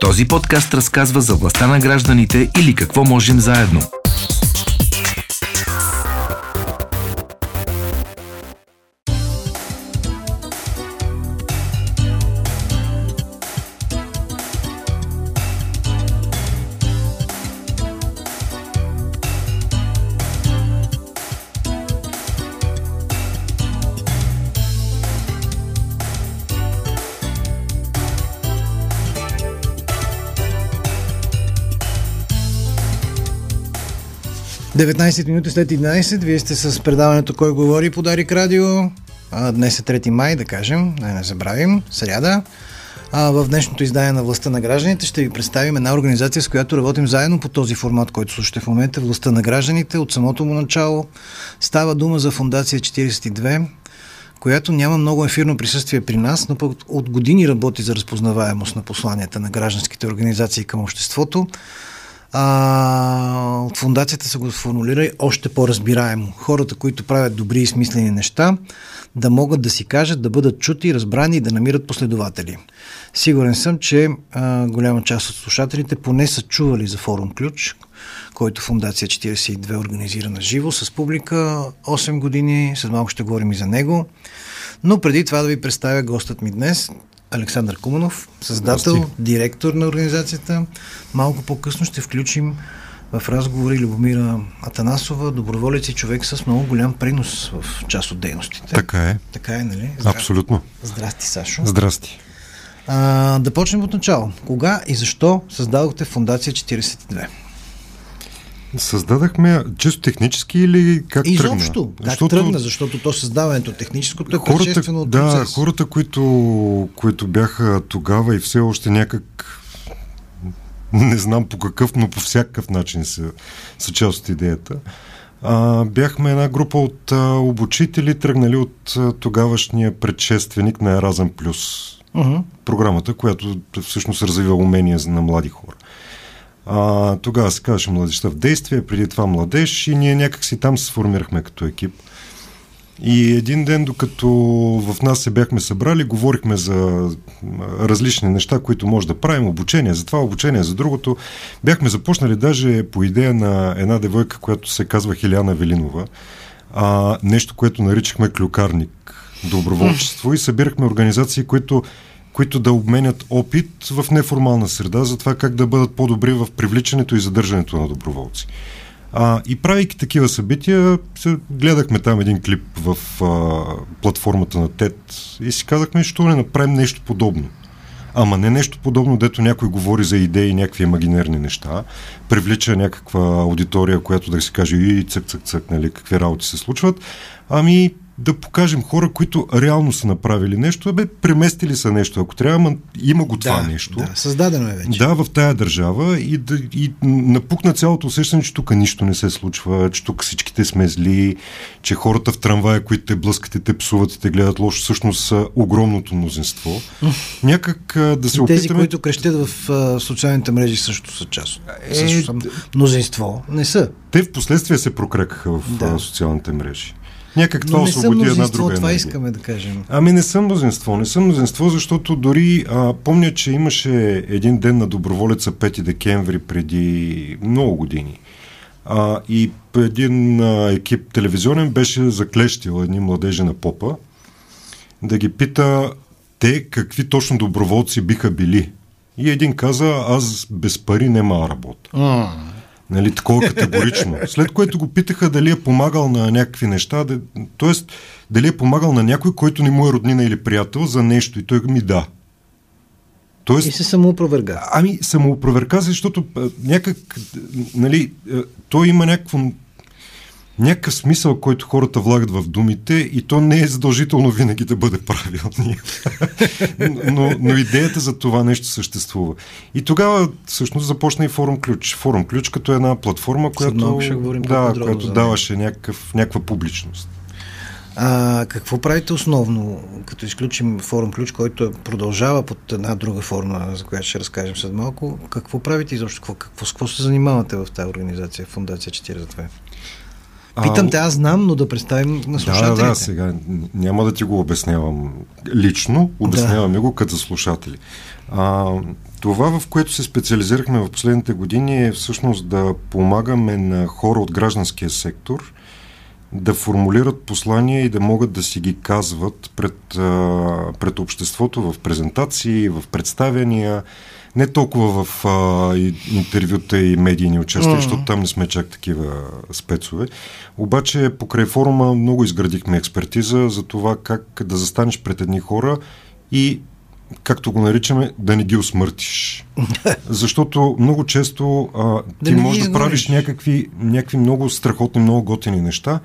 Този подкаст разказва за властта на гражданите или какво можем заедно. Деветнайсет минути след 11, вие сте с предаването Кой говори по Дарик Радио. А, днес е 3 май, да кажем, да не забравим, сряда. А, в днешното издание на Властта на гражданите ще ви представим една организация, с която работим заедно по този формат, който слушате в момента. Властта на гражданите от самото му начало. Става дума за Фундация 42, която няма много ефирно присъствие при нас, но пък от години работи за разпознаваемост на посланията на гражданските организации към обществото. А, от фундацията са го сформулирали още по-разбираемо. Хората, които правят добри и смислени неща, да могат да си кажат, да бъдат чути, разбрани и да намират последователи. Сигурен съм, че а, голяма част от слушателите поне са чували за форум Ключ, който Фундация 42 организира на живо с публика 8 години. След малко ще говорим и за него. Но преди това да ви представя гостът ми днес, Александър Куманов, създател, Здрасти. директор на организацията. Малко по-късно ще включим в разговори Любомира Атанасова, доброволец и човек с много голям принос в част от дейностите. Така е. Така е, нали? Здрасти. Абсолютно. Здрасти, Сашо. Здрасти. А, да почнем от начало. Кога и защо създадохте Фундация 42? Създадахме чисто технически или как Изобщо, тръгна? Изобщо, как защото... тръгна, защото то създаването техническото е хората, от Да, процес. хората, които, които бяха тогава и все още някак не знам по какъв, но по всякакъв начин са, са част от идеята. А, бяхме една група от а, обучители, тръгнали от а, тогавашния предшественик на Еразъм Плюс. Uh-huh. Програмата, която всъщност развива умения на млади хора. А, тогава се казваше Младеща в действие, преди това Младеж и ние някак си там се сформирахме като екип. И един ден, докато в нас се бяхме събрали, говорихме за различни неща, които може да правим, обучение за това, обучение за другото. Бяхме започнали даже по идея на една девойка, която се казва Хиляна Велинова, а, нещо, което наричахме клюкарник, доброволчество и събирахме организации, които които да обменят опит в неформална среда за това как да бъдат по-добри в привличането и задържането на доброволци. А, и правейки такива събития, гледахме там един клип в а, платформата на TED и си казахме, що не направим нещо подобно. Ама не нещо подобно, дето някой говори за идеи, някакви имагинерни неща, привлича някаква аудитория, която да си каже и цък, цък, цък, нали, какви работи се случват. Ами да покажем хора, които реално са направили нещо, бе, преместили са нещо, ако трябва, има го това да, нещо. Да, създадено е вече. Да, в тая държава и, да, и напукна цялото усещане, че тук нищо не се случва, че тук всичките сме зли, че хората в трамвая, които те блъскат и те псуват и те гледат лошо, всъщност са огромното мнозинство. Някак да се и опитаме... Тези, които крещят в а, социалните мрежи също са част. Е, също са мнозинство. Не са. Те в последствие се прокрекаха в да. социалните мрежи. Някак това освободи една друга това енергия. искаме да кажем. Ами не съм мнозинство. Не съм мнозинство, защото дори а, помня, че имаше един ден на доброволеца 5 декември преди много години. А, и един а, екип телевизионен беше заклещил едни младежи на попа да ги пита те какви точно доброволци биха били. И един каза, аз без пари нема работа. Нали, такова категорично. След което го питаха дали е помагал на някакви неща, да, т.е. дали е помагал на някой, който не му е роднина или приятел за нещо. И той ми да. Тоест, и се самоопроверга. Ами, самоопроверга, защото а, някак, нали, а, той има някакво някакъв смисъл, който хората влагат в думите и то не е задължително винаги да бъде правилни. но, но идеята за това нещо съществува. И тогава всъщност започна и Форум Ключ. Форум Ключ като една платформа, която, да, която даваше някакъв, някаква публичност. А, какво правите основно, като изключим форум ключ, който продължава под една друга форма, за която ще разкажем след малко? Какво правите изобщо? Какво, какво, какво се занимавате в тази организация, Фундация 42? Питам те, аз знам, но да представим на слушателите. Да, да, сега няма да ти го обяснявам лично, обясняваме да. го като слушатели. А, това, в което се специализирахме в последните години е всъщност да помагаме на хора от гражданския сектор да формулират послания и да могат да си ги казват пред, пред обществото в презентации, в представяния, не толкова в а, интервюта и медийни участия, mm. защото там не сме чак такива спецове. Обаче покрай форума много изградихме експертиза за това как да застанеш пред едни хора и както го наричаме, да не ги осмъртиш. Защото много често а, ти да можеш да правиш някакви, някакви много страхотни, много готини неща,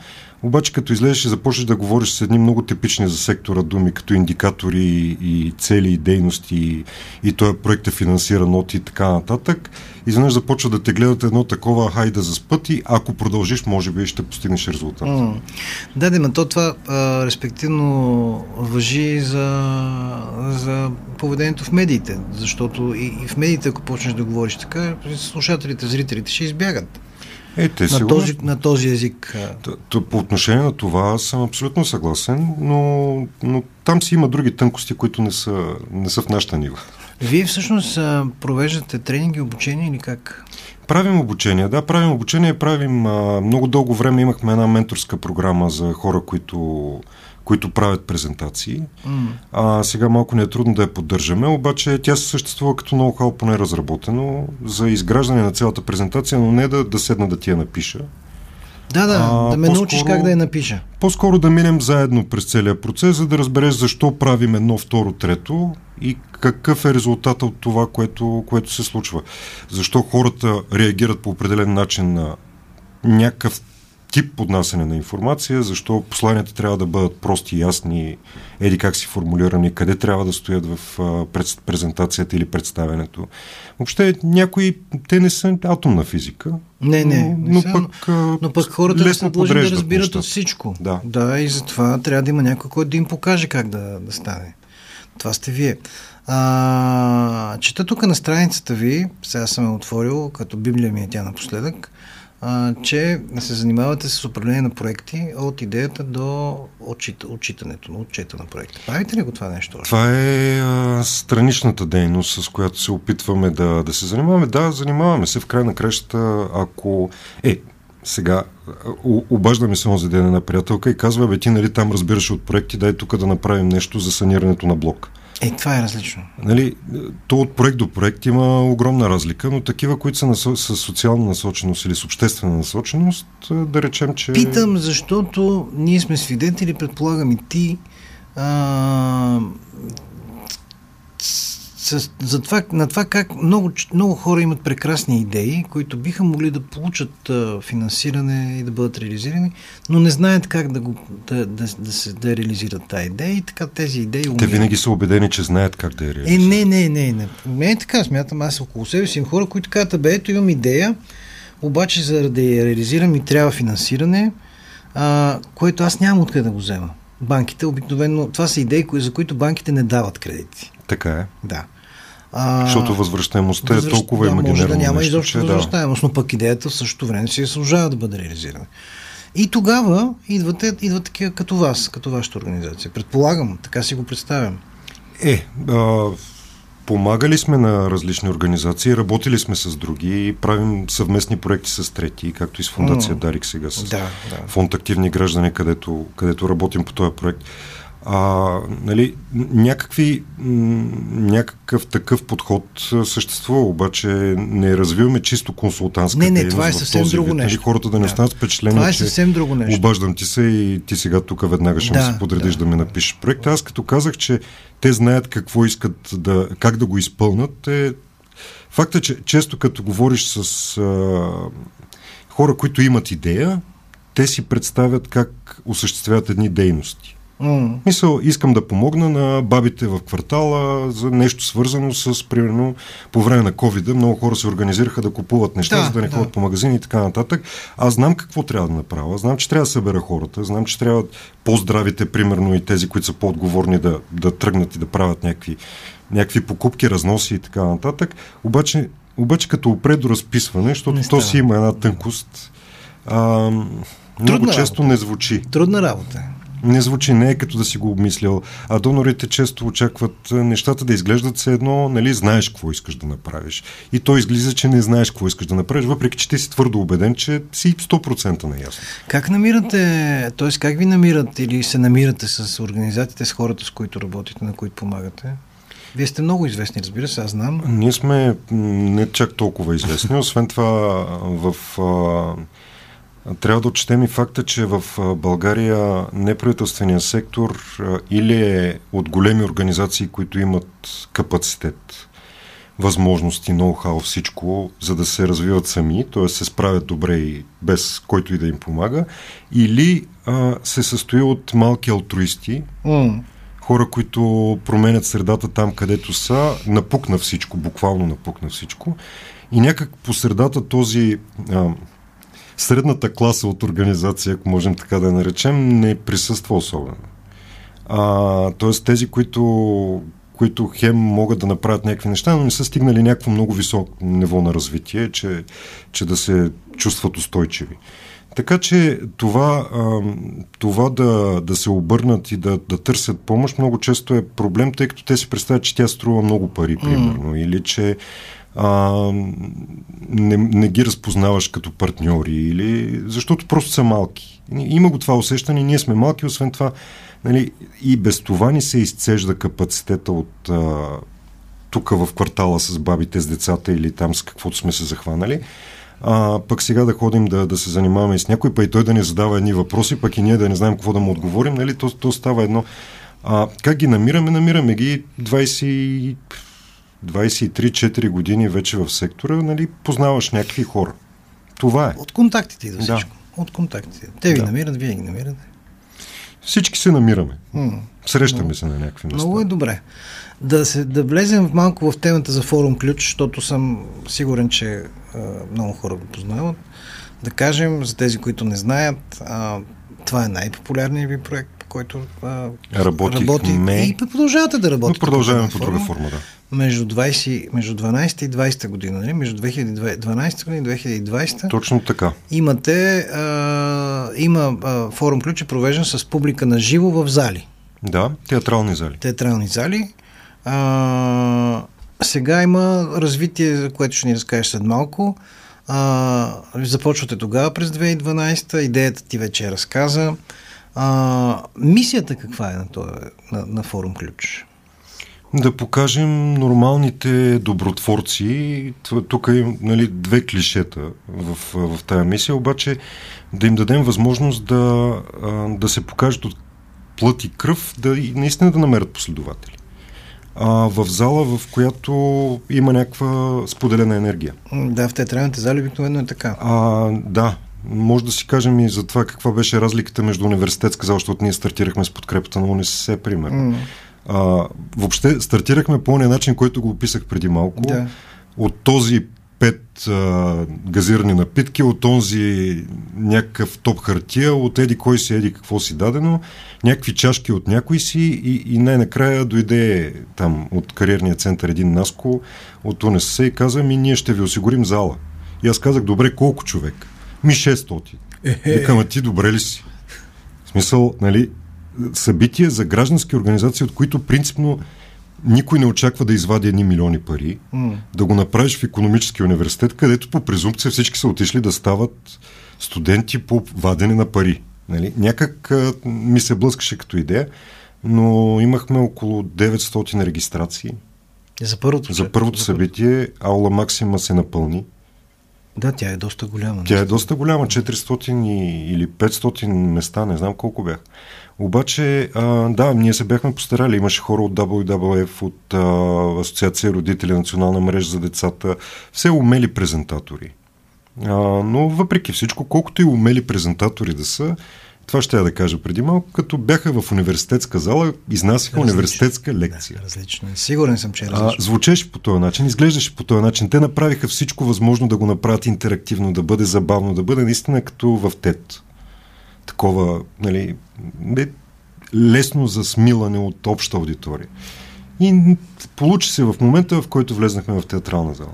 обаче като излезеш и започнеш да говориш с едни много типични за сектора думи, като индикатори и цели и дейности и, и този проект е финансиран от и така нататък, изведнъж започва да те гледат едно такова хайда за спът и ако продължиш, може би ще постигнеш резултат. Mm. Да, но то това а, респективно въжи за, за поведението в медиите, защото и, и в медиите, ако почнеш да говориш така, слушателите, зрителите ще избягат. Е, те на, този, на този език. По отношение на това съм абсолютно съгласен, но, но там си има други тънкости, които не са, не са в нашата нива. Вие всъщност провеждате тренинги, обучение или как? Правим обучение, да, правим обучение, правим а, много дълго време имахме една менторска програма за хора, които които правят презентации. Mm. А, сега малко не е трудно да я поддържаме, обаче тя се съществува като ноу-хау поне разработено за изграждане на цялата презентация, но не да, да седна да ти я напиша. Да, да, а, да ме научиш как да я напиша. По-скоро да минем заедно през целия процес, за да разбереш защо правим едно, второ, трето и какъв е резултата от това, което, което се случва. Защо хората реагират по определен начин на някакъв тип поднасяне на информация, защо посланията трябва да бъдат прости, ясни, еди как си формулирани, къде трябва да стоят в презентацията или представенето. Въобще някои, те не са атомна физика. Не, не. Но, но, пък, но пък хората не са длъжни да разбират нещата. от всичко. Да. да, и затова трябва да има някой, който да им покаже как да, да стане. Това сте вие. А, чета тук на страницата ви, сега съм я отворил, като Библия ми е тя напоследък, а, че се занимавате с управление на проекти от идеята до отчит, отчитането, на отчета на проекта. Правите ли го това нещо? Това е а, страничната дейност, с която се опитваме да, да се занимаваме. Да, занимаваме се в край на кращата, ако... Е, сега, обаждаме се онзи ден една приятелка и казва, бе ти нали там разбираш от проекти, дай тук да направим нещо за санирането на блок. Е, това е различно. Нали, то от проект до проект има огромна разлика, но такива, които са насо... с социална насоченост или с обществена насоченост, да речем, че... Питам, защото ние сме свидетели, предполагам и ти, а, с, за това, на това как много, много хора имат прекрасни идеи, които биха могли да получат а, финансиране и да бъдат реализирани, но не знаят как да, го, да, да, да, се, да реализират тази идея и така тези идеи умират. Те винаги са убедени, че знаят как да я реализират. Е, не, не, не. Не, не е така. Смятам, аз около себе си имам хора, които казват, бе, ето имам идея, обаче за да я реализирам ми трябва финансиране, а, което аз нямам откъде да го взема. Банките обикновено, това са идеи, за които банките не дават кредити. Така е. Да. А, Защото възвръщаемостта възвръщ... е толкова да, имагинерно може да няма нещо, изобщо възвръщаемост, да. но пък идеята в същото време си заслужава да бъде реализирана. И тогава идват, идват такива като вас, като вашата организация. Предполагам, така си го представям. Е, а, помагали сме на различни организации, работили сме с други правим съвместни проекти с трети, както и с фундация mm. Дарик сега с да, да. фонд Активни граждани, където, където работим по този проект а, нали, някакви, някакъв такъв подход съществува, обаче не развиваме чисто консултантска не, не, това е съвсем този друго вид. Нали, нещо. хората да не останат да. впечатлени, това е съвсем друго нещо. обаждам ти се и ти сега тук веднага ще да, ми се подредиш да. да ми напишеш проект. Аз като казах, че те знаят какво искат да, как да го изпълнат, е факта, че често като говориш с а, хора, които имат идея, те си представят как осъществяват едни дейности. Mm. Мисъл, искам да помогна на бабите в квартала за нещо свързано с, примерно, по време на covid много хора се организираха да купуват неща, да, за да не да. ходят по магазини и така нататък. Аз знам какво трябва да направя. Знам, че трябва да събера хората. Знам, че трябва по-здравите, примерно, и тези, които са по-отговорни да, да тръгнат и да правят някакви, някакви покупки, разноси и така нататък. Обаче, обаче като опре до разписване, защото то си има една тънкост, а, много Трудна често работа. не звучи. Трудна работа. Не звучи, не е като да си го обмислял. А донорите често очакват нещата да изглеждат се едно, нали, знаеш какво искаш да направиш. И то излиза, че не знаеш какво искаш да направиш, въпреки че ти си твърдо убеден, че си 100% наясно. Как намирате, т.е. как ви намират или се намирате с организациите, с хората, с които работите, на които помагате? Вие сте много известни, разбира се, аз знам. Ние сме не чак толкова известни. Освен това, в трябва да отчетем и факта, че в България неправителствения сектор или е от големи организации, които имат капацитет, възможности, ноу-хау, всичко, за да се развиват сами, т.е. се справят добре и без който и да им помага, или а, се състои от малки алтруисти, mm. хора, които променят средата там, където са, напукна всичко, буквално напукна всичко. И някак по средата този а, средната класа от организация, ако можем така да я наречем, не присъства особено. А, тоест тези, които, които хем могат да направят някакви неща, но не са стигнали някакво много високо ниво на развитие, че, че да се чувстват устойчиви. Така че това, това да, да се обърнат и да, да търсят помощ много често е проблем, тъй като те си представят, че тя струва много пари, примерно, mm. или че а, не, не ги разпознаваш като партньори или защото просто са малки. Има го това усещане, ние сме малки, освен това нали, и без това ни се изцежда капацитета от а, тук в квартала с бабите, с децата или там с каквото сме се захванали. А, пък сега да ходим да, да се занимаваме с някой, пък и той да ни задава едни въпроси, пък и ние да не знаем какво да му отговорим, нали, то, то става едно. А, как ги намираме? Намираме ги 20 23-4 години вече в сектора, нали, познаваш някакви хора. Това е. От контактите и да всичко. От контактите. Те ви да. намират, вие ги намирате. Всички се намираме. М- Срещаме много, се на някакви места. Много е добре. Да, се, да влезем малко в темата за форум ключ, защото съм сигурен, че а, много хора го познават. Да кажем, за тези, които не знаят, а, това е най-популярният ви проект, който а, работи. И продължавате да работите. Но продължаваме по друга форма, да между, 20, между 12 и 20 година, нали? между 2012 година и 2020. Точно така. Имате, а, има а, форум ключ е провеждан с публика на живо в зали. Да, театрални зали. Театрални зали. А, сега има развитие, за което ще ни разкажеш след малко. А, започвате тогава през 2012, идеята ти вече е разказа. А, мисията каква е на, това, на, на форум ключ? Да покажем нормалните добротворци. Тук има нали, две клишета в, в тази мисия, обаче да им дадем възможност да, да се покажат от плът и кръв, да и наистина да намерят последователи. А, в зала, в която има някаква споделена енергия. Да, в театралните зали обикновено е така. А, да, може да си кажем и за това каква беше разликата между университетска зала, защото ние стартирахме с подкрепата на УНСС, примерно. Mm. А, въобще стартирахме по ония начин, който го описах преди малко. Да. От този пет а, газирани напитки, от този някакъв топ хартия, от еди кой си, еди какво си дадено, някакви чашки от някой си и, и най-накрая дойде там от кариерния център един Наско от УНСС и каза ми ние ще ви осигурим зала. И аз казах, добре, колко човек? Ми 600. Викам, а ти добре ли си? В смисъл, нали, събития за граждански организации, от които принципно никой не очаква да извади едни милиони пари, mm. да го направиш в економически университет, където по презумпция всички са отишли да стават студенти по вадене на пари. Нали? Някак а, ми се блъскаше като идея, но имахме около 900 регистрации. За първото, за първото за събитие Аула Максима се напълни. Да, тя е доста голяма. Тя е доста голяма, 400 или 500 места, не знам колко бях. Обаче, а, да, ние се бяхме постарали. Имаше хора от WWF, от а, Асоциация родители, Национална мрежа за децата. Все умели презентатори. А, но въпреки всичко, колкото и умели презентатори да са, това ще я да кажа преди малко, като бяха в университетска зала, изнасяха различно. университетска лекция. Да, различно. Сигурен съм, че е различно. А, звучеше по този начин, изглеждаше по този начин. Те направиха всичко възможно да го направят интерактивно, да бъде забавно, да бъде наистина като в ТЕД такова, нали, не, лесно за смилане от обща аудитория. И получи се в момента, в който влезнахме в театрална зала.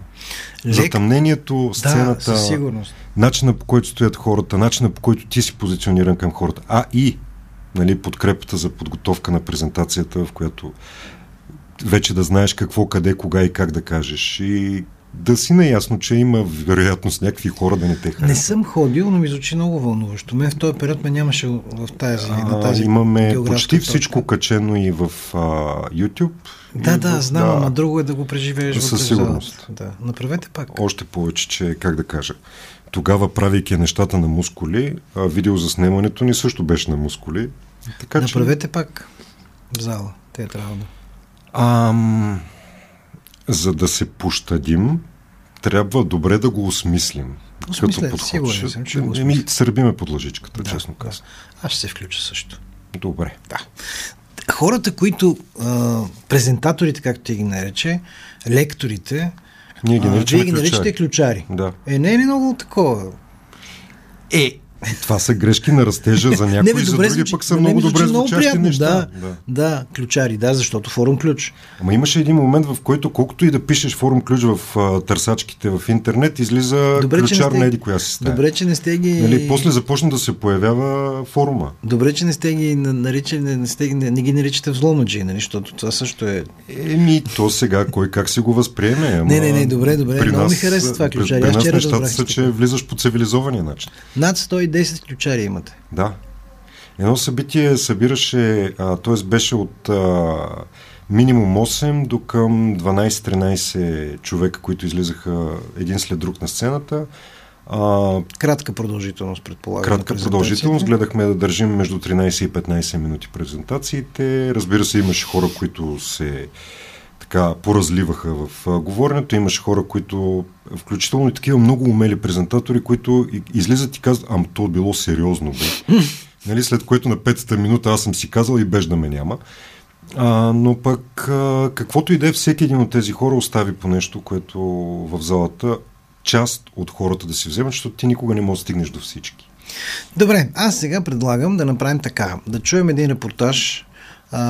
Лек... Затъмнението, сцената, да, начина по който стоят хората, начина по който ти си позициониран към хората, а и нали, подкрепата за подготовка на презентацията, в която вече да знаеш какво, къде, кога и как да кажеш. И да си наясно, че има вероятност някакви хора да не те харесат. Не съм ходил, но ми звучи много вълнуващо. Мен в този период ме нямаше в тази, а, на тази Имаме почти точка. всичко качено и в а, YouTube. Да, да, в, знам, да, ама друго е да го преживееш със сигурност. Да, направете пак. Още повече, че, как да кажа, тогава, правейки нещата на мускули, а видеозаснемането ни също беше на мускули. Така, Направете че... пак в зала, театрално. Ам... За да се пощадим, трябва добре да го осмислим. Осмисля, като сигурен съм, че го Еми, сърбиме под лъжичката, да, честно казвам. Да. Аз ще се включа също. Добре. Да. Хората, които а, презентаторите, както ти ги нарече, лекторите, ние ги наричаме а, вие ги наричате ключари. Да. Е, не е ли много такова? Е, това са грешки на растежа за някои, не, за други звучи, пък са много добре звучащи много неща. Да, да. да, ключари, да, защото форум ключ. Ама имаше един момент, в който колкото и да пишеш форум ключ в а, търсачките в интернет, излиза добре, ключар на еди коя си стая. Добре, че не сте ги... Нали, после започна да се появява форума. Добре, че не сте ги наричали, не, сте, не, не ги наричате взломаджи, нали, защото това също е... Еми, то сега кой как си го възприеме. Ама не, не, не, добре, добре. При много нас, ми харесва това ключари. При, при нас нещата са, че влизаш по цивилизования начин. Над 110 ключари имате. Да. Едно събитие събираше, т.е. беше от а, минимум 8 до към 12-13 човека, които излизаха един след друг на сцената. А, кратка продължителност, предполагам. Кратка продължителност. Гледахме да държим между 13 и 15 минути презентациите. Разбира се, имаше хора, които се така поразливаха в говоренето. Имаше хора, които, включително и такива много умели презентатори, които излизат и казват, ам то било сериозно, бе. нали, след което на петата минута аз съм си казал и беж да ме няма. А, но пък а, каквото и да е, всеки един от тези хора остави по нещо, което в залата част от хората да си вземат, защото ти никога не можеш да стигнеш до всички. Добре, аз сега предлагам да направим така. Да чуем един репортаж а,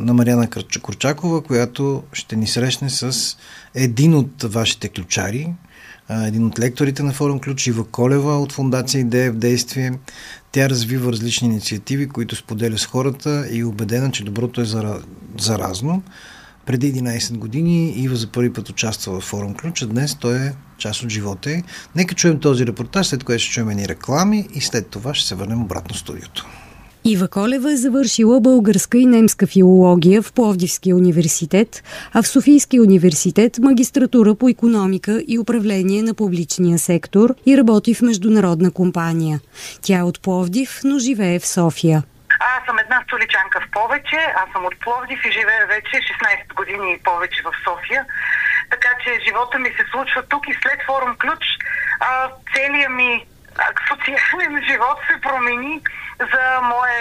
на Мариана Курчакова, която ще ни срещне с един от вашите ключари, един от лекторите на форум Ключ, Ива Колева от фундация Идея в действие. Тя развива различни инициативи, които споделя с хората и е убедена, че доброто е заразно. Преди 11 години Ива за първи път участва в форум Ключ, а днес той е част от живота Нека чуем този репортаж, след което ще чуем ни реклами и след това ще се върнем обратно в студиото. Ива Колева е завършила българска и немска филология в Пловдивския университет, а в Софийския университет магистратура по економика и управление на публичния сектор и работи в международна компания. Тя е от Пловдив, но живее в София. Аз съм една столичанка в повече, аз съм от Пловдив и живея вече 16 години и повече в София. Така че живота ми се случва тук и след форум Ключ а, целият ми социален живот се промени за мое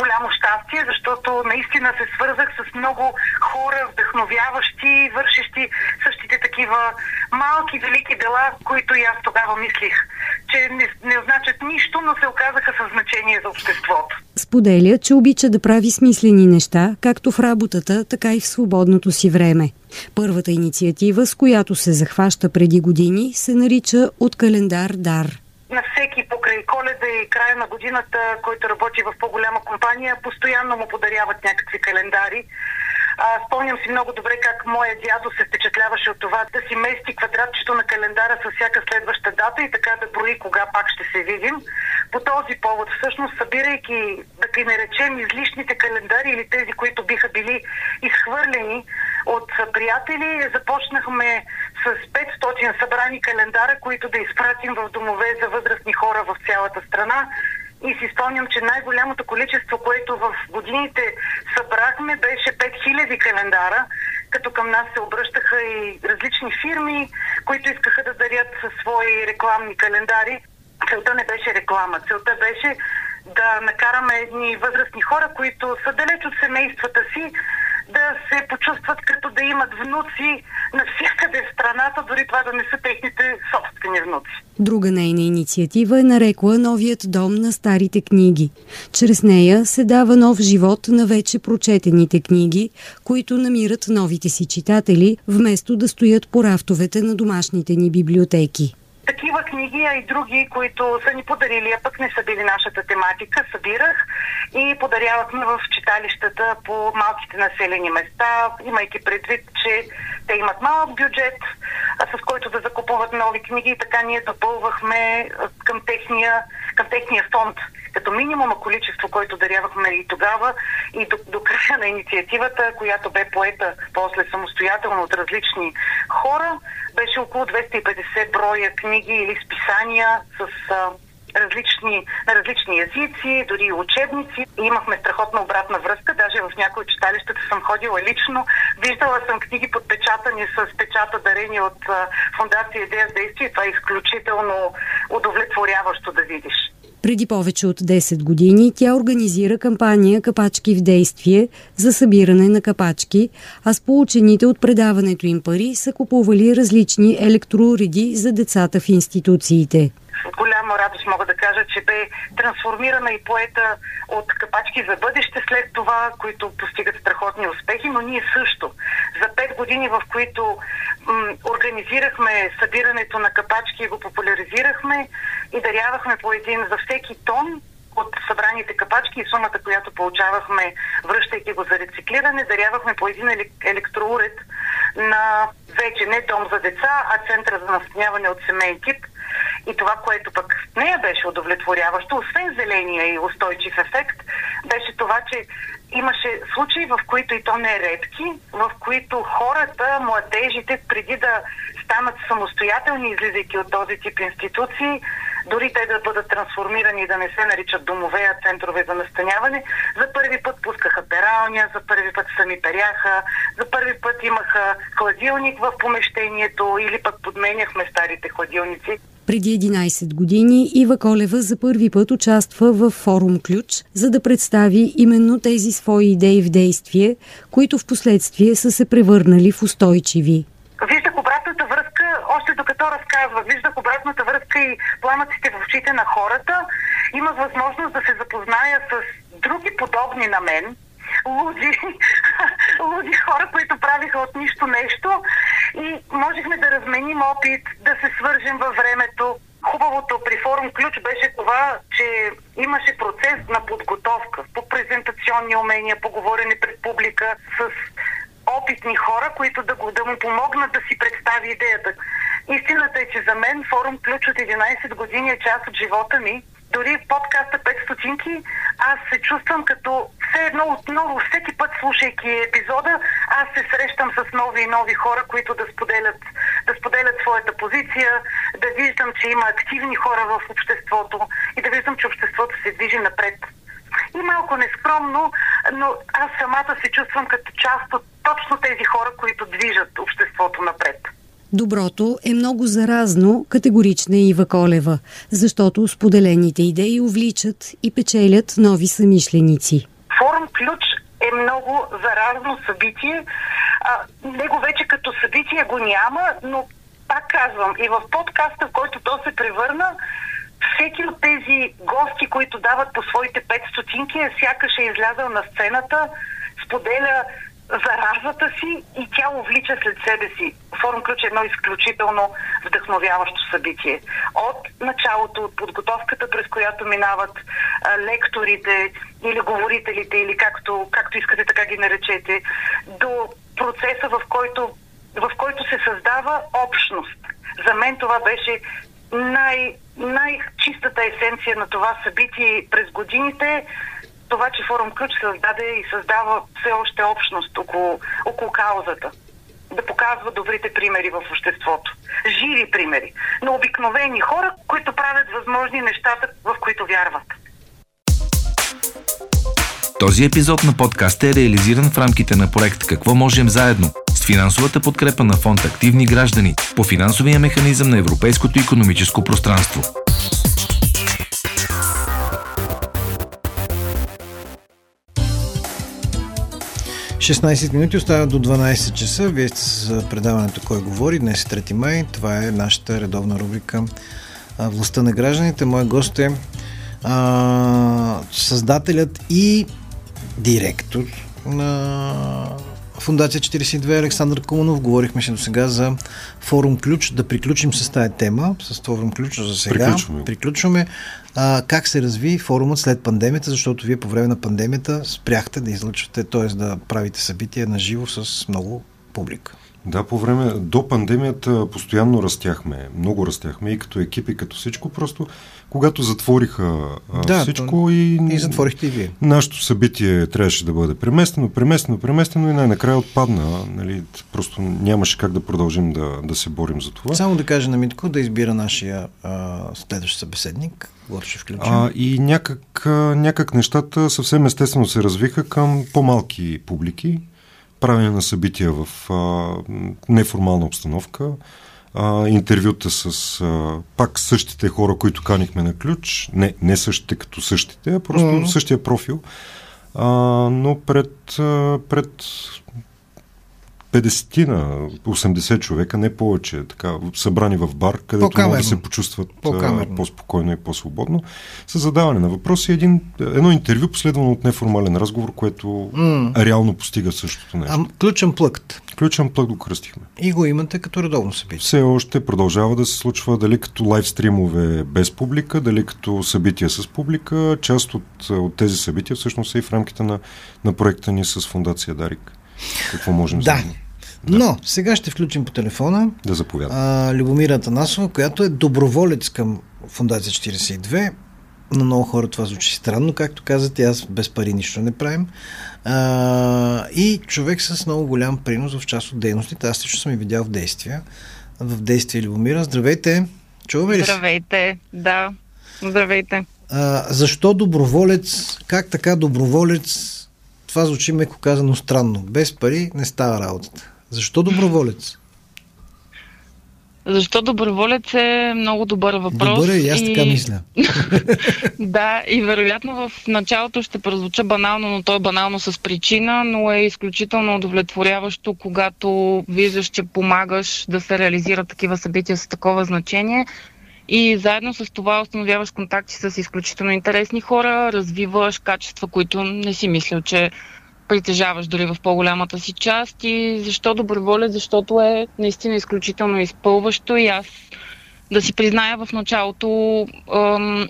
голямо щастие, защото наистина се свързах с много хора, вдъхновяващи, вършещи същите такива малки, велики дела, които и аз тогава мислих, че не, не значат нищо, но се оказаха със значение за обществото. Споделя, че обича да прави смислени неща, както в работата, така и в свободното си време. Първата инициатива, с която се захваща преди години, се нарича От календар дар на всеки покрай коледа и края на годината, който работи в по-голяма компания, постоянно му подаряват някакви календари. А, спомням си много добре как моя дядо се впечатляваше от това да си мести квадратчето на календара с всяка следваща дата и така да брои кога пак ще се видим. По този повод, всъщност, събирайки, да ги наречем, излишните календари или тези, които биха били изхвърлени от приятели, започнахме с 500 събрани календара, които да изпратим в домове за възрастни хора в цялата страна. И си спомням, че най-голямото количество, което в годините събрахме, беше 5000 календара, като към нас се обръщаха и различни фирми, които искаха да дарят свои рекламни календари. Целта не беше реклама, целта беше да накараме едни възрастни хора, които са далеч от семействата си, да се почувстват като да имат внуци навсякъде в страната, дори това да не са техните собствени внуци. Друга нейна инициатива е нарекла новият дом на старите книги. Чрез нея се дава нов живот на вече прочетените книги, които намират новите си читатели, вместо да стоят по рафтовете на домашните ни библиотеки такива книги, а и други, които са ни подарили, а пък не са били нашата тематика, събирах и подарявахме в читалищата по малките населени места, имайки предвид, че те имат малък бюджет, с който да закупуват нови книги и така ние допълвахме към техния, към техния фонд като минимума количество, което дарявахме и тогава и до, до края на инициативата, която бе поета после самостоятелно от различни хора, беше около 250 броя книги или списания с а, различни, различни езици, дори учебници. И имахме страхотна обратна връзка. Даже в някои читалищата съм ходила лично. Виждала съм книги подпечатани с печата дарени от а, Фундация Идея с действие. Това е изключително удовлетворяващо да видиш. Преди повече от 10 години тя организира кампания Капачки в действие за събиране на капачки, а с получените от предаването им пари са купували различни електроуреди за децата в институциите. Голяма радост мога да кажа, че бе трансформирана и поета от капачки за бъдеще след това, които постигат страхотни успехи, но ние също. За пет години, в които м- организирахме събирането на капачки и го популяризирахме и дарявахме по един за всеки тон, от събраните капачки и сумата, която получавахме, връщайки го за рециклиране, дарявахме по един електроуред на вече не дом за деца, а центъра за настаняване от семейен тип – и това, което пък нея беше удовлетворяващо, освен зеления и устойчив ефект, беше това, че имаше случаи, в които и то не е редки, в които хората, младежите, преди да станат самостоятелни, излизайки от този тип институции, дори те да бъдат трансформирани и да не се наричат домове, а центрове за настаняване, за първи път пускаха пералня, за първи път сами перяха, за първи път имаха хладилник в помещението или пък подменяхме старите хладилници. Преди 11 години Ива Колева за първи път участва в форум Ключ, за да представи именно тези свои идеи в действие, които в последствие са се превърнали в устойчиви. Виждах обратната връзка, още докато разказвах, виждах обратната връзка и пламъците в очите на хората. Имах възможност да се запозная с други подобни на мен, луди, луди хора, които правиха от нищо нещо и можехме да разменим опит, да се свържем във времето. Хубавото при форум ключ беше това, че имаше процес на подготовка по презентационни умения, по говорене пред публика с опитни хора, които да, го, да му помогнат да си представи идеята. Истината е, че за мен форум ключ от 11 години е част от живота ми дори в подкаста 5 стотинки, аз се чувствам като все едно отново, всеки път слушайки епизода, аз се срещам с нови и нови хора, които да споделят, да споделят своята позиция, да виждам, че има активни хора в обществото и да виждам, че обществото се движи напред. И малко нескромно, но аз самата се чувствам като част от точно тези хора, които движат обществото напред. Доброто е много заразно, категорична е Ива Колева, защото споделените идеи увличат и печелят нови самишленици. Форум Ключ е много заразно събитие. А, него вече като събитие го няма, но пак казвам, и в подкаста, в който то се превърна, всеки от тези гости, които дават по своите 5 стотинки, е сякаш е излязъл на сцената, споделя заразата си и тя увлича след себе си. Форум Ключ е едно изключително вдъхновяващо събитие. От началото, от подготовката, през която минават а, лекторите или говорителите, или както, както искате така ги наречете, до процеса, в който, в който се създава общност. За мен това беше най- най-чистата есенция на това събитие през годините това, че Форум Ключ създаде и създава все още общност около, около каузата. Да показва добрите примери в обществото. Живи примери. На обикновени хора, които правят възможни нещата, в които вярват. Този епизод на подкаста е реализиран в рамките на проект Какво можем заедно с финансовата подкрепа на фонд Активни граждани по финансовия механизъм на Европейското економическо пространство. 16 минути остават до 12 часа. Вие сте с предаването Кой говори. Днес е 3 май. Това е нашата редовна рубрика Властта на гражданите. Мой гост е а, създателят и директор на Фундация 42 Александър Куманов. Говорихме се до сега за форум ключ. Да приключим с тази тема, с форум ключ за сега. Приключваме. Приключваме. А, как се разви форумът след пандемията, защото вие по време на пандемията спряхте да излъчвате, т.е. да правите събития на живо с много публика. Да, по време до пандемията постоянно растяхме, много растяхме и като екип и като всичко, просто когато затвориха да, всичко то, и... И затворихте и вие. Нашето събитие трябваше да бъде преместено, преместено, преместено и най-накрая отпадна. Нали, просто нямаше как да продължим да, да се борим за това. Само да кажа на Митко да избира нашия а, следващ събеседник. Вот ще включим. А, и някак, някак нещата съвсем естествено се развиха към по-малки публики, правене на събития в а, неформална обстановка, а, интервюта с а, пак същите хора, които канихме на ключ. Не, не същите като същите, а просто mm-hmm. същия профил. А, но пред, пред 50 на 80 човека, не повече, така, събрани в бар, където могат да се почувстват по-спокойно и по-свободно, с задаване на въпроси. Един, едно интервю, последвано от неформален разговор, което mm. реално постига същото нещо. А ключен плъкт. Ключен плък го кръстихме. И го имате като редовно събитие. Все още продължава да се случва дали като лайв стримове без публика, дали като събития с публика. Част от, от тези събития всъщност е и в рамките на, на проекта ни с Фундация Дарик. Какво можем да. Да. Но сега ще включим по телефона да заповядам. Любомира Танасова, която е доброволец към Фундация 42. На много хора това звучи странно, както казате, аз без пари нищо не правим. А, и човек с много голям принос в част от дейностите. Аз също съм и видял в действия. В действие Любомира. Здравейте! Чуваме ли Здравейте, да. Здравейте. А, защо доброволец? Как така доброволец? Това звучи меко казано странно. Без пари не става работата. Защо доброволец? Защо доброволец е много добър въпрос. Добър е, и аз така мисля. да, и вероятно в началото ще прозвуча банално, но то е банално с причина, но е изключително удовлетворяващо, когато виждаш, че помагаш да се реализират такива събития с такова значение. И заедно с това установяваш контакти с изключително интересни хора, развиваш качества, които не си мислил, че притежаваш дори в по-голямата си част. И защо доброволец? Защото е наистина изключително изпълващо и аз да си призная в началото ам,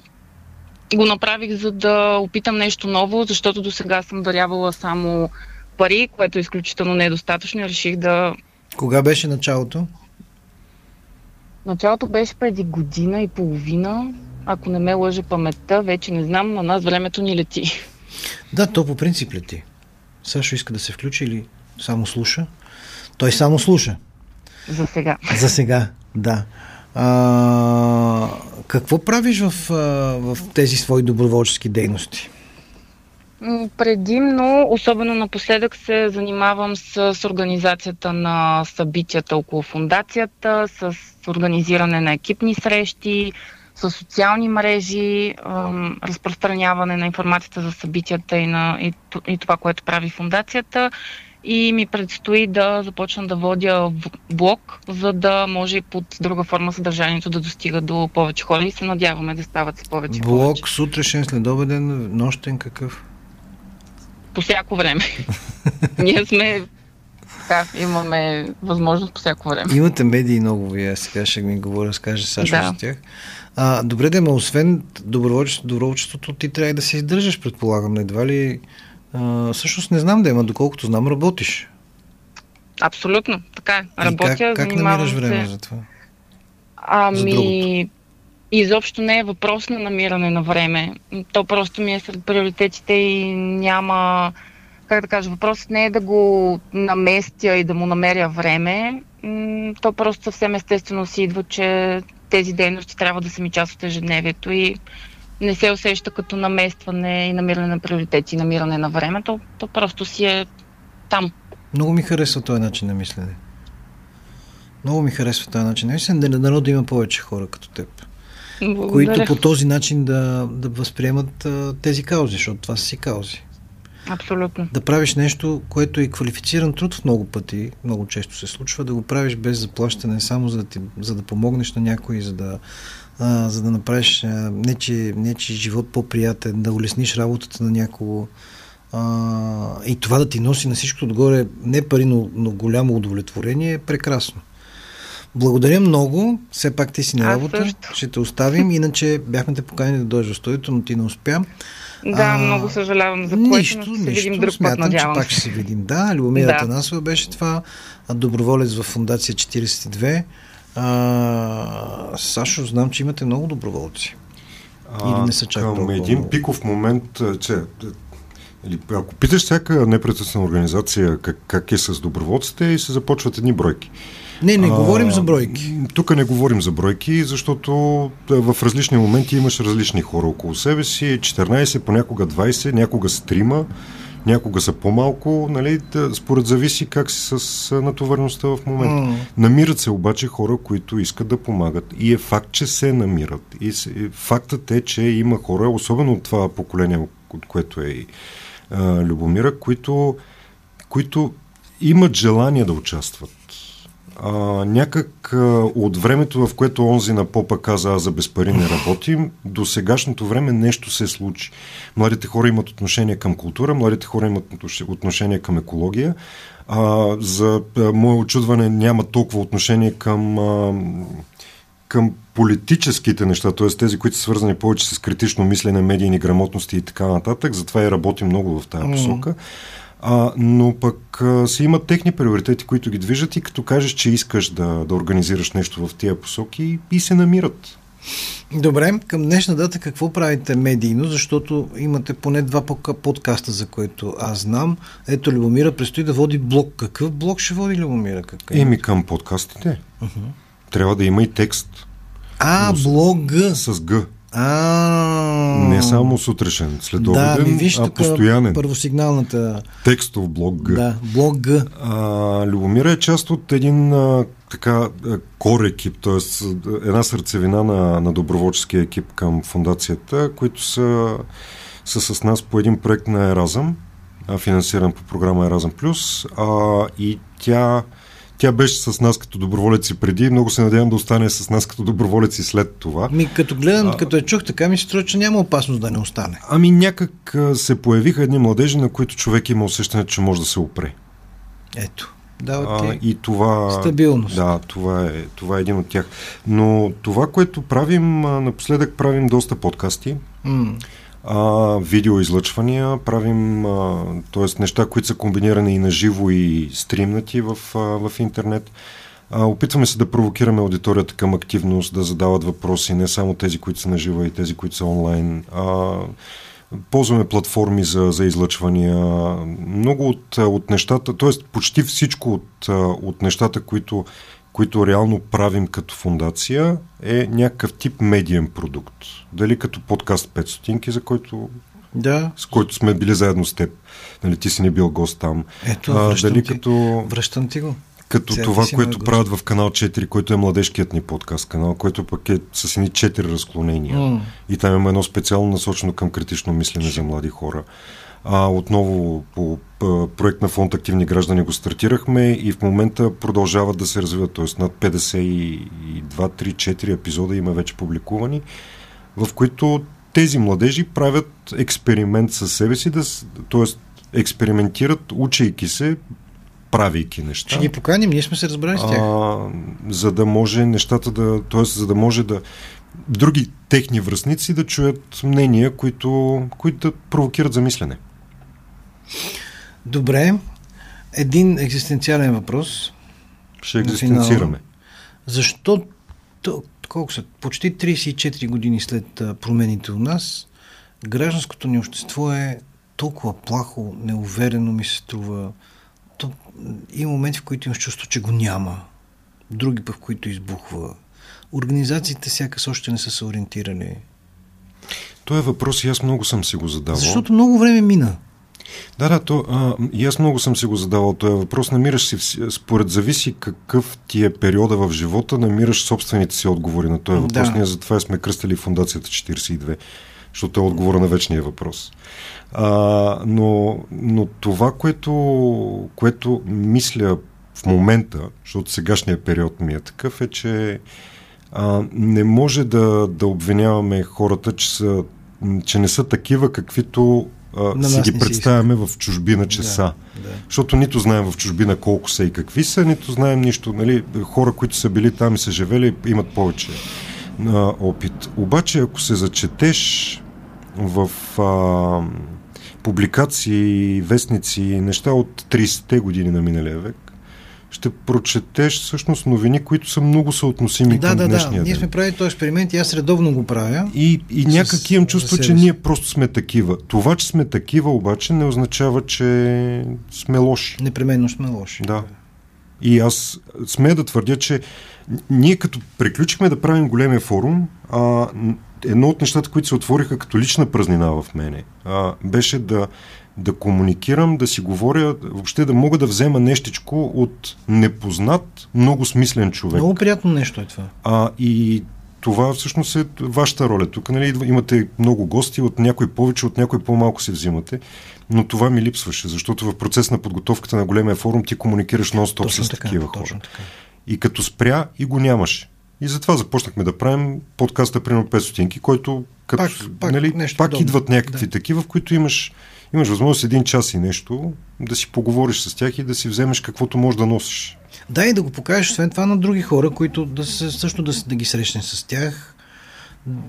го направих за да опитам нещо ново, защото до сега съм дарявала само пари, което е изключително недостатъчно и реших да... Кога беше началото? Началото беше преди година и половина. Ако не ме лъже паметта, вече не знам, на нас времето ни лети. Да, то по принцип лети. Сашо иска да се включи или само слуша? Той само слуша. За сега. За сега, да. А, какво правиш в, в тези свои доброволчески дейности? Предимно, особено напоследък, се занимавам с, с организацията на събитията около фундацията, с организиране на екипни срещи, с социални мрежи, разпространяване на информацията за събитията и, на, и, и това, което прави фундацията. И ми предстои да започна да водя блог, за да може под друга форма съдържанието да достига до повече хора и се надяваме да стават с повече Блог повече. сутрешен, следобеден, нощен какъв? По всяко време. Ние сме да, имаме възможност по всяко време. Имате медии много, вие сега ще ми говоря, скаже Сашо да. за тях. А, добре, да, ма освен доброволчеството, доброволчеството, ти трябва да се издържаш, предполагам, едва ли... А, всъщност не знам да има, доколкото знам, работиш. Абсолютно, така е. Работя, как, как намираш време се... за това? Ами, изобщо не е въпрос на намиране на време. То просто ми е сред приоритетите и няма как да кажа, въпросът не е да го наместя и да му намеря време. То просто съвсем естествено си идва, че тези дейности трябва да са ми част от ежедневието и не се усеща като наместване и намиране на приоритети намиране на времето. То просто си е там. Много ми харесва този начин на мислене. Много ми харесва този начин на мислене. Да да има повече хора като теб. Благодаря. Които по този начин да, да възприемат а, тези каузи, защото това са си каузи. Абсолютно. Да правиш нещо, което е квалифициран труд в много пъти, много често се случва, да го правиш без заплащане, само за да, ти, за да помогнеш на някой, за да, а, за да направиш а, нечи, нечи живот по-приятен, да улесниш работата на някого. а, и това да ти носи на всичко отгоре не пари, но, но голямо удовлетворение е прекрасно. Благодаря много. Все пак ти си на работа. Ще те оставим. Иначе бяхме те поканили да дойдеш в студиото, но ти не успя. Да, а, много съжалявам за което, нищо, но ще видим друг смятам, път, надявам че пак ще се видим. Да, Любомира да. Танасова беше това, доброволец в Фундация 42. А, Сашо, знам, че имате много доброволци. Или не са чак Към един пиков момент, че или, ако питаш всяка неправителствена организация как, как е с доброволците и се започват едни бройки. Не, не а, говорим за бройки. Тук не говорим за бройки, защото в различни моменти имаш различни хора около себе си. 14, понякога 20, някога с трима, някога са по-малко, нали, според зависи как си с натовареността в момента. Mm. Намират се обаче хора, които искат да помагат. И е факт, че се намират. И фактът е, че има хора, особено от това поколение, от което е и Любомира, които, които имат желание да участват а, някак а, от времето, в което онзи на попа каза аз за без пари не работим, до сегашното време нещо се случи. Младите хора имат отношение към култура, младите хора имат отношение към екология. А, за а, мое очудване няма толкова отношение към а, към политическите неща, т.е. тези, които са свързани повече с критично мислене, медийни грамотности и така нататък. Затова и работим много в тази посока. Mm. А, но пък а, си имат техни приоритети, които ги движат и като кажеш, че искаш да, да организираш нещо в тия посоки и се намират. Добре, към днешна дата какво правите медийно, защото имате поне два подкаста, за които аз знам. Ето Любомира предстои да води блог. Какъв блог ще води Любомира? Какъв? Еми към подкастите. Uh-huh. Трябва да има и текст. А, блог. С Г. А, не само сутрешен, следобеден, да, ми виж, а постоянен. Първосигналната... Текстов блог Г. Да, блог Г. А, Любомира е част от един а, така кор екип, т.е. една сърцевина на, на доброволческия екип към фундацията, които са, са с нас по един проект на Еразъм, финансиран по програма Еразъм Плюс, а, и тя тя беше с нас като доброволец и преди много се надявам да остане с нас като доброволец и след това. Ми, като гледам, а, като я чух така, ми се струва, че няма опасност да не остане. Ами някак се появиха едни младежи, на които човек има усещане, че може да се опре. Ето. Да, а, и това. Стабилност. Да, това е, това е един от тях. Но това, което правим, напоследък правим доста подкасти. Mm а, видеоизлъчвания, правим т.е. неща, които са комбинирани и на живо и стримнати в, а, в интернет. А, опитваме се да провокираме аудиторията към активност, да задават въпроси, не само тези, които са на живо, и тези, които са онлайн. А, ползваме платформи за, за излъчвания. Много от, от нещата, т.е. почти всичко от, от нещата, които които реално правим като фундация, е някакъв тип медиен продукт. Дали като подкаст 5 стотинки, за който да. с който сме били заедно с теб. Нали, ти си не бил гост там. Ето, а, дали ти, като... връщам ти го. Като Сега това, което правят в канал 4, който е младежкият ни подкаст канал, който пък е с едни 4 разклонения. Mm. И там има едно специално насочено към критично мислене за млади хора. А, отново по проект на фонд Активни граждани го стартирахме и в момента продължават да се развиват, т.е. над 52-3-4 епизода има вече публикувани, в които тези младежи правят експеримент със себе си, да, т.е. експериментират, учейки се, правейки неща. Ще ги поканим, ние сме се разбрали с тях. А, за да може нещата да, т.е. за да може да други техни връзници да чуят мнения, които, които да провокират замислене. Добре. Един екзистенциален въпрос. Ще екзистенцираме. Защо колко са, почти 34 години след промените у нас, гражданското ни общество е толкова плахо, неуверено ми се струва. То, има моменти, в които имаш чувство, че го няма. Други пък, в които избухва. Организациите сякаш още не са се ориентирали. Това е въпрос и аз много съм си го задавал. Защото много време мина. Да, да, то, а, и аз много съм си го задавал този въпрос. Намираш си, според зависи какъв ти е периода в живота, намираш собствените си отговори на този въпрос. Да. Ние затова сме кръстали фундацията 42, защото е отговора на вечния въпрос. А, но, но това, което, което мисля в момента, защото сегашния период ми е такъв, е, че а, не може да, да обвиняваме хората, че, са, че не са такива, каквито а, си ги представяме в чужбина, че да, са. Да. Защото нито знаем в чужбина колко са и какви са, нито знаем нищо. Нали, хора, които са били там и са живели, имат повече а, опит. Обаче, ако се зачетеш в а, публикации, вестници, неща от 30-те години на миналия век, ще прочетеш всъщност новини, които са много съотносими да, към да, днешния да. ден. Ние сме правили този експеримент и аз редовно го правя. И, и някак имам чувство, че ние просто сме такива. Това, че сме такива, обаче не означава, че сме лоши. Непременно сме лоши. Да. И аз сме да твърдя, че ние като приключихме да правим големия форум, а, едно от нещата, които се отвориха като лична празнина в мене, а, беше да да комуникирам, да си говоря, въобще да мога да взема нещичко от непознат, много смислен човек. Много приятно нещо е това. А, и това всъщност е вашата роля. Тук нали, имате много гости, от някой повече, от някой по-малко се взимате, но това ми липсваше, защото в процес на подготовката на големия форум ти комуникираш нон-стоп точно с така, такива хора. Точно така. И като спря и го нямаше. И затова започнахме да правим подкаста примерно 5 стотинки, който като, пак, пак, нали, пак идват някакви да. такива, в които имаш имаш възможност един час и нещо да си поговориш с тях и да си вземеш каквото можеш да носиш. Да, и да го покажеш, освен това, на други хора, които да се, също да, да ги срещнеш с тях.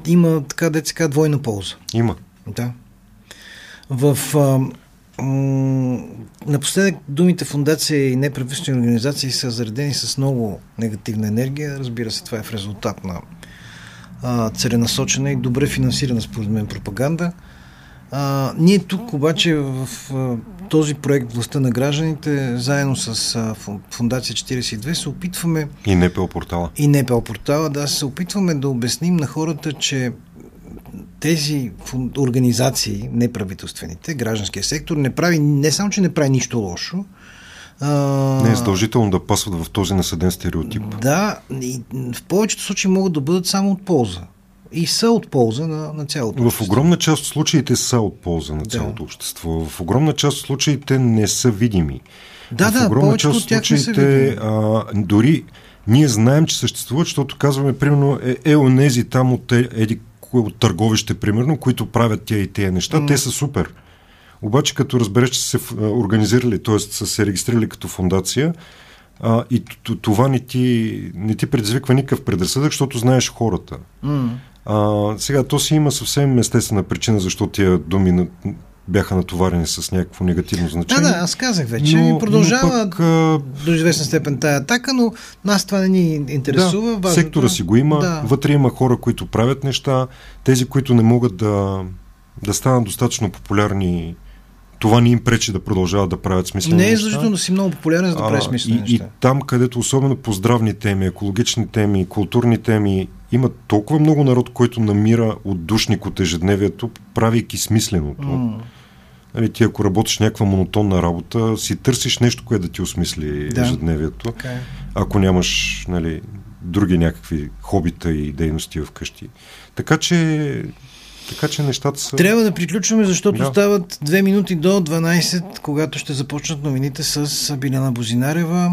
Има така, деца, двойна полза. Има. Да. В а, м- напоследък думите фундация и неправителствени организации са заредени с много негативна енергия. Разбира се, това е в резултат на а, целенасочена и добре финансирана според мен пропаганда. А, ние тук обаче в а, този проект Властта на гражданите, заедно с а, Фундация 42, се опитваме... И НПО портала. И НПО портала, да, се опитваме да обясним на хората, че тези организации, неправителствените, гражданския сектор, не прави, не само, че не прави нищо лошо, а... Не е задължително да пасват в този насъден стереотип. Да, и в повечето случаи могат да бъдат само от полза и са от полза на, на цялото В общество. огромна част от случаите са от полза на цялото да. общество. В огромна част от случаите не са видими. Да, в да, огромна част от случаите а, дори ние знаем, че съществуват, защото казваме, примерно, е, е онези там от, е, еди, от търговище, примерно, които правят тия и тия неща, mm. те са супер. Обаче, като разбереш, че са се организирали, т.е. са се регистрирали като фундация, а, и това не ти, не ти предизвиква никакъв предразсъдък, защото знаеш хората. Mm. А, сега, то си има съвсем естествена причина, защо тия думи бяха натоварени с някакво негативно значение. Да, да, аз казах вече. Но, продължава но пък, а... до известна степен тая атака, но нас това не ни интересува. Да, сектора си го има, да. вътре има хора, които правят неща, тези, които не могат да, да станат достатъчно популярни това не им пречи да продължават да правят смислени. Не е задължително да си много популярен, за да правиш смислени и, неща. И там, където особено по здравни теми, екологични теми, културни теми, има толкова много народ, който намира отдушник от ежедневието, правейки смисленото. Mm. Нали, ти ако работиш някаква монотонна работа, си търсиш нещо, което да ти осмисли да. ежедневието. Okay. Ако нямаш нали, други някакви хобита и дейности вкъщи. Така че така че нещата са... Трябва да приключваме, защото да. стават 2 минути до 12, когато ще започнат новините с Биляна Бозинарева.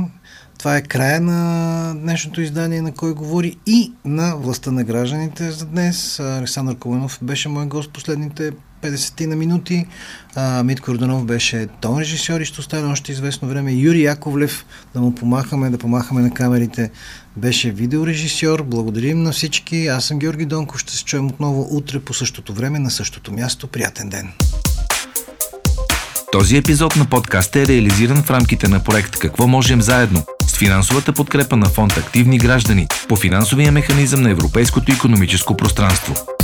Това е края на днешното издание на Кой говори и на властта на гражданите за днес. Александър Коленов беше мой гост последните 50 на минути. А, Митко Орданов беше тон режисьор и ще остане още известно време. Юрий Яковлев, да му помахаме, да помахаме на камерите, беше видеорежисьор. Благодарим на всички. Аз съм Георги Донков. Ще се чуем отново утре по същото време на същото място. Приятен ден! Този епизод на подкаста е реализиран в рамките на проект Какво можем заедно с финансовата подкрепа на фонд Активни граждани по финансовия механизъм на Европейското економическо пространство.